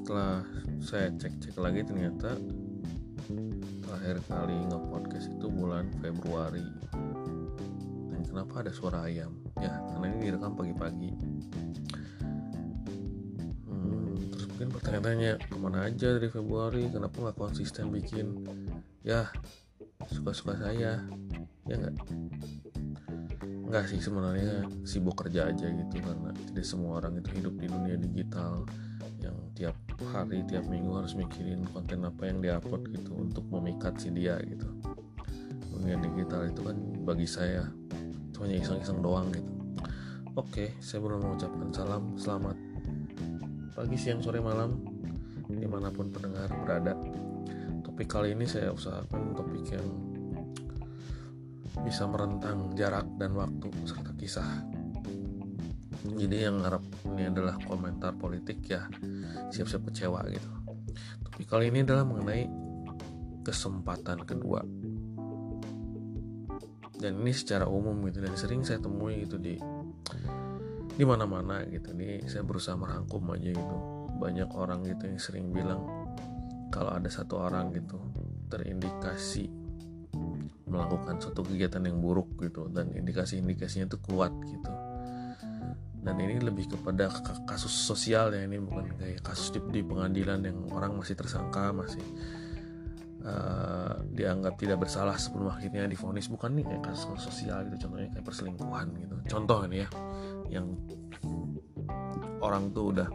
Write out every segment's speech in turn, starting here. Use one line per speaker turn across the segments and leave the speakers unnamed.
setelah saya cek-cek lagi ternyata terakhir kali nge-podcast itu bulan Februari. Dan kenapa ada suara ayam? Ya karena ini direkam pagi-pagi. Hmm, terus mungkin pertanyaannya ke mana aja dari Februari? Kenapa nggak konsisten bikin? Ya suka-suka saya. Ya nggak? Nggak sih sebenarnya sibuk kerja aja gitu karena tidak semua orang itu hidup di dunia digital yang tiap hari tiap minggu harus mikirin konten apa yang diupload gitu untuk memikat si dia gitu. Dunia digital itu kan bagi saya hanya iseng-iseng doang gitu. Oke saya belum mengucapkan salam selamat pagi siang sore malam di mana pun pendengar berada. Topik kali ini saya usahakan topik yang bisa merentang jarak dan waktu serta kisah jadi yang harap ini adalah komentar politik ya siap-siap kecewa gitu. Tapi kali ini adalah mengenai kesempatan kedua. Dan ini secara umum gitu dan sering saya temui gitu di di mana-mana gitu. Ini saya berusaha merangkum aja gitu. Banyak orang gitu yang sering bilang kalau ada satu orang gitu terindikasi melakukan suatu kegiatan yang buruk gitu dan indikasi-indikasinya itu kuat gitu dan ini lebih kepada kasus sosial ya ini bukan kayak kasus di, di pengadilan yang orang masih tersangka masih uh, dianggap tidak bersalah sebelum akhirnya difonis. Bukan nih kayak kasus, sosial gitu contohnya kayak perselingkuhan gitu. Contoh ini ya yang orang tuh udah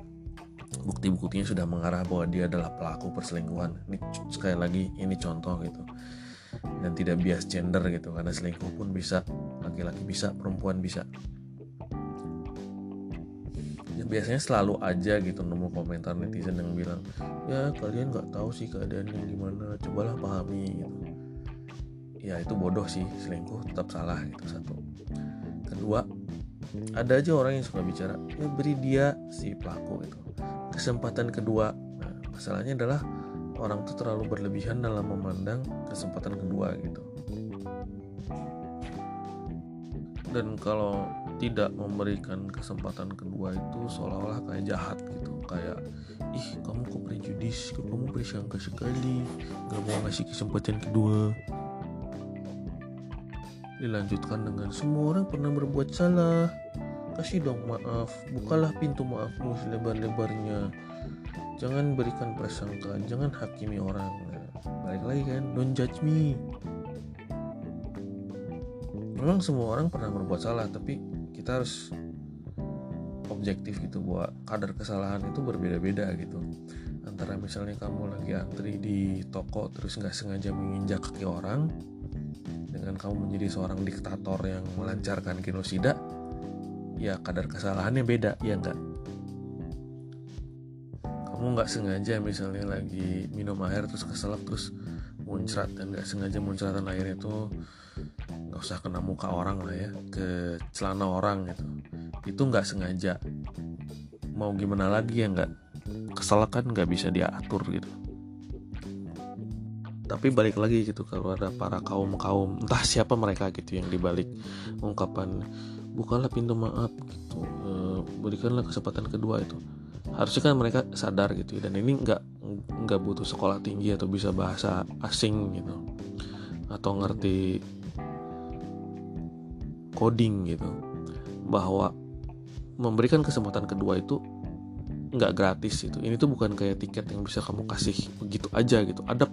bukti-buktinya sudah mengarah bahwa dia adalah pelaku perselingkuhan. Ini sekali lagi ini contoh gitu. Dan tidak bias gender gitu karena selingkuh pun bisa laki-laki bisa perempuan bisa biasanya selalu aja gitu nemu komentar netizen yang bilang ya kalian nggak tahu sih keadaannya gimana cobalah pahami gitu. Ya itu bodoh sih selingkuh tetap salah gitu satu. Kedua ada aja orang yang suka bicara ya beri dia si pelaku itu kesempatan kedua nah, masalahnya adalah orang itu terlalu berlebihan dalam memandang kesempatan kedua gitu dan kalau tidak memberikan kesempatan kedua itu seolah-olah kayak jahat gitu. Kayak ih kamu kok prejudis? Kamu bersangka sekali? Gak mau ngasih kesempatan kedua. Dilanjutkan dengan semua orang pernah berbuat salah. Kasih dong maaf. Bukalah pintu maafmu selebar-lebarnya. Jangan berikan prasangka. Jangan hakimi orang. Nah, balik lagi kan don't judge me memang semua orang pernah berbuat salah tapi kita harus objektif gitu bahwa kadar kesalahan itu berbeda-beda gitu. Antara misalnya kamu lagi antri di toko terus nggak sengaja menginjak kaki orang dengan kamu menjadi seorang diktator yang melancarkan genosida ya kadar kesalahannya beda ya enggak kamu nggak sengaja misalnya lagi minum air terus keselak terus muncrat dan nggak sengaja muncratan air itu nggak usah kena muka orang lah ya ke celana orang gitu. Itu nggak sengaja. Mau gimana lagi ya nggak keselak kan nggak bisa diatur gitu. Tapi balik lagi gitu kalau ada para kaum kaum entah siapa mereka gitu yang dibalik ungkapan bukalah pintu maaf gitu. E, berikanlah kesempatan kedua itu. Harusnya kan mereka sadar gitu ya. dan ini nggak nggak butuh sekolah tinggi atau bisa bahasa asing gitu atau ngerti coding gitu bahwa memberikan kesempatan kedua itu nggak gratis itu ini tuh bukan kayak tiket yang bisa kamu kasih begitu aja gitu. Ada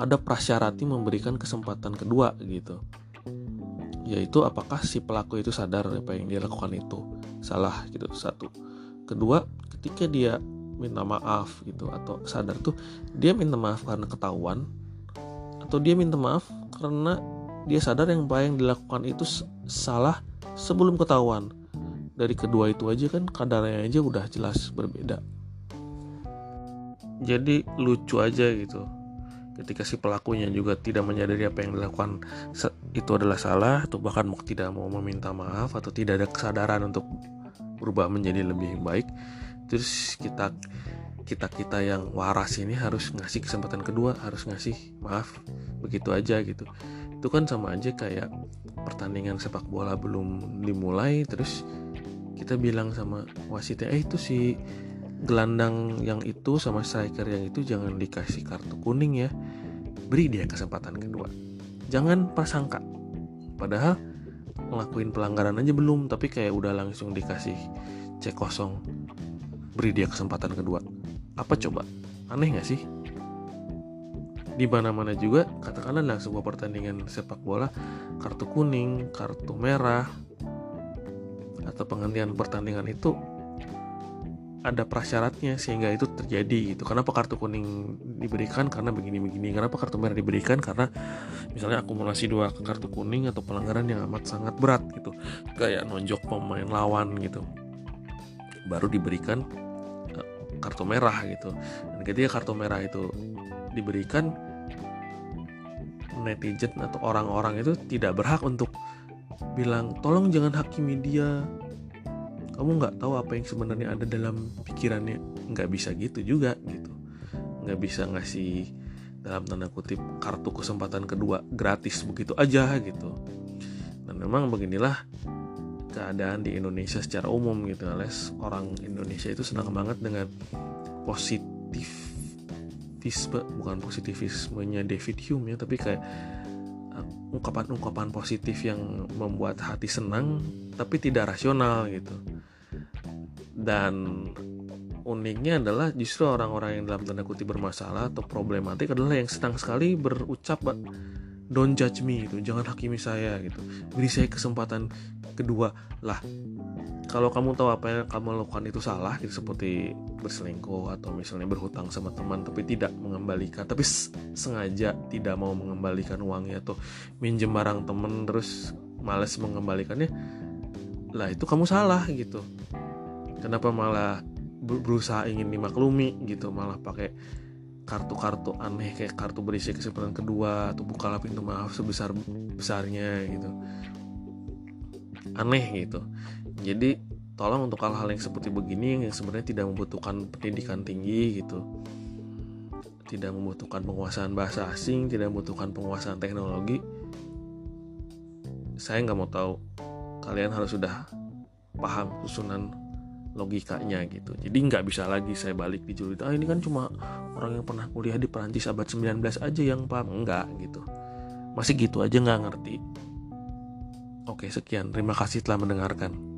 ada prasyaratnya memberikan kesempatan kedua gitu. Yaitu apakah si pelaku itu sadar apa yang dia lakukan itu salah gitu satu. Kedua ketika dia minta maaf gitu atau sadar tuh dia minta maaf karena ketahuan atau dia minta maaf karena dia sadar yang apa yang dilakukan itu salah sebelum ketahuan. Dari kedua itu aja kan kadarnya aja udah jelas berbeda. Jadi lucu aja gitu. Ketika si pelakunya juga tidak menyadari apa yang dilakukan itu adalah salah atau bahkan tidak mau meminta maaf atau tidak ada kesadaran untuk berubah menjadi lebih baik terus kita kita kita yang waras ini harus ngasih kesempatan kedua harus ngasih maaf begitu aja gitu. Itu kan sama aja kayak pertandingan sepak bola belum dimulai terus kita bilang sama wasitnya eh itu si gelandang yang itu sama striker yang itu jangan dikasih kartu kuning ya beri dia kesempatan kedua. Jangan prasangka. Padahal ngelakuin pelanggaran aja belum tapi kayak udah langsung dikasih cek kosong beri dia kesempatan kedua apa coba aneh gak sih di mana-mana juga katakanlah dalam sebuah pertandingan sepak bola kartu kuning, kartu merah atau penghentian pertandingan itu ada prasyaratnya sehingga itu terjadi gitu. Kenapa kartu kuning diberikan karena begini-begini. Kenapa kartu merah diberikan karena misalnya akumulasi dua kartu kuning atau pelanggaran yang amat sangat berat gitu. Kayak nonjok pemain lawan gitu. Baru diberikan kartu merah gitu. Dan ketika kartu merah itu diberikan netizen atau orang-orang itu tidak berhak untuk bilang tolong jangan hakimi dia. Kamu nggak tahu apa yang sebenarnya ada dalam pikirannya. Nggak bisa gitu juga gitu. Nggak bisa ngasih dalam tanda kutip kartu kesempatan kedua gratis begitu aja gitu. Dan memang beginilah keadaan di Indonesia secara umum gitu alias orang Indonesia itu senang banget dengan positivisme bukan positivismenya David Hume ya tapi kayak uh, ungkapan-ungkapan positif yang membuat hati senang tapi tidak rasional gitu. Dan uniknya adalah justru orang-orang yang dalam tanda kutip bermasalah atau problematik adalah yang senang sekali berucap don't judge me gitu jangan hakimi saya gitu. Beri saya kesempatan kedua lah. Kalau kamu tahu apa yang kamu lakukan itu salah gitu seperti berselingkuh atau misalnya berhutang sama teman tapi tidak mengembalikan tapi sengaja tidak mau mengembalikan uangnya atau minjem barang temen terus males mengembalikannya lah itu kamu salah gitu. Kenapa malah berusaha ingin dimaklumi gitu malah pakai kartu-kartu aneh kayak kartu berisi kesempatan kedua atau bukalah pintu maaf sebesar besarnya gitu. Aneh gitu. Jadi tolong untuk hal-hal yang seperti begini yang sebenarnya tidak membutuhkan pendidikan tinggi gitu. Tidak membutuhkan penguasaan bahasa asing tidak membutuhkan penguasaan teknologi. Saya nggak mau tahu. Kalian harus sudah paham susunan logikanya gitu. Jadi nggak bisa lagi saya balik di julid. Ah ini kan cuma orang yang pernah kuliah di Perancis abad 19 aja yang paham enggak gitu. Masih gitu aja nggak ngerti. Oke sekian. Terima kasih telah mendengarkan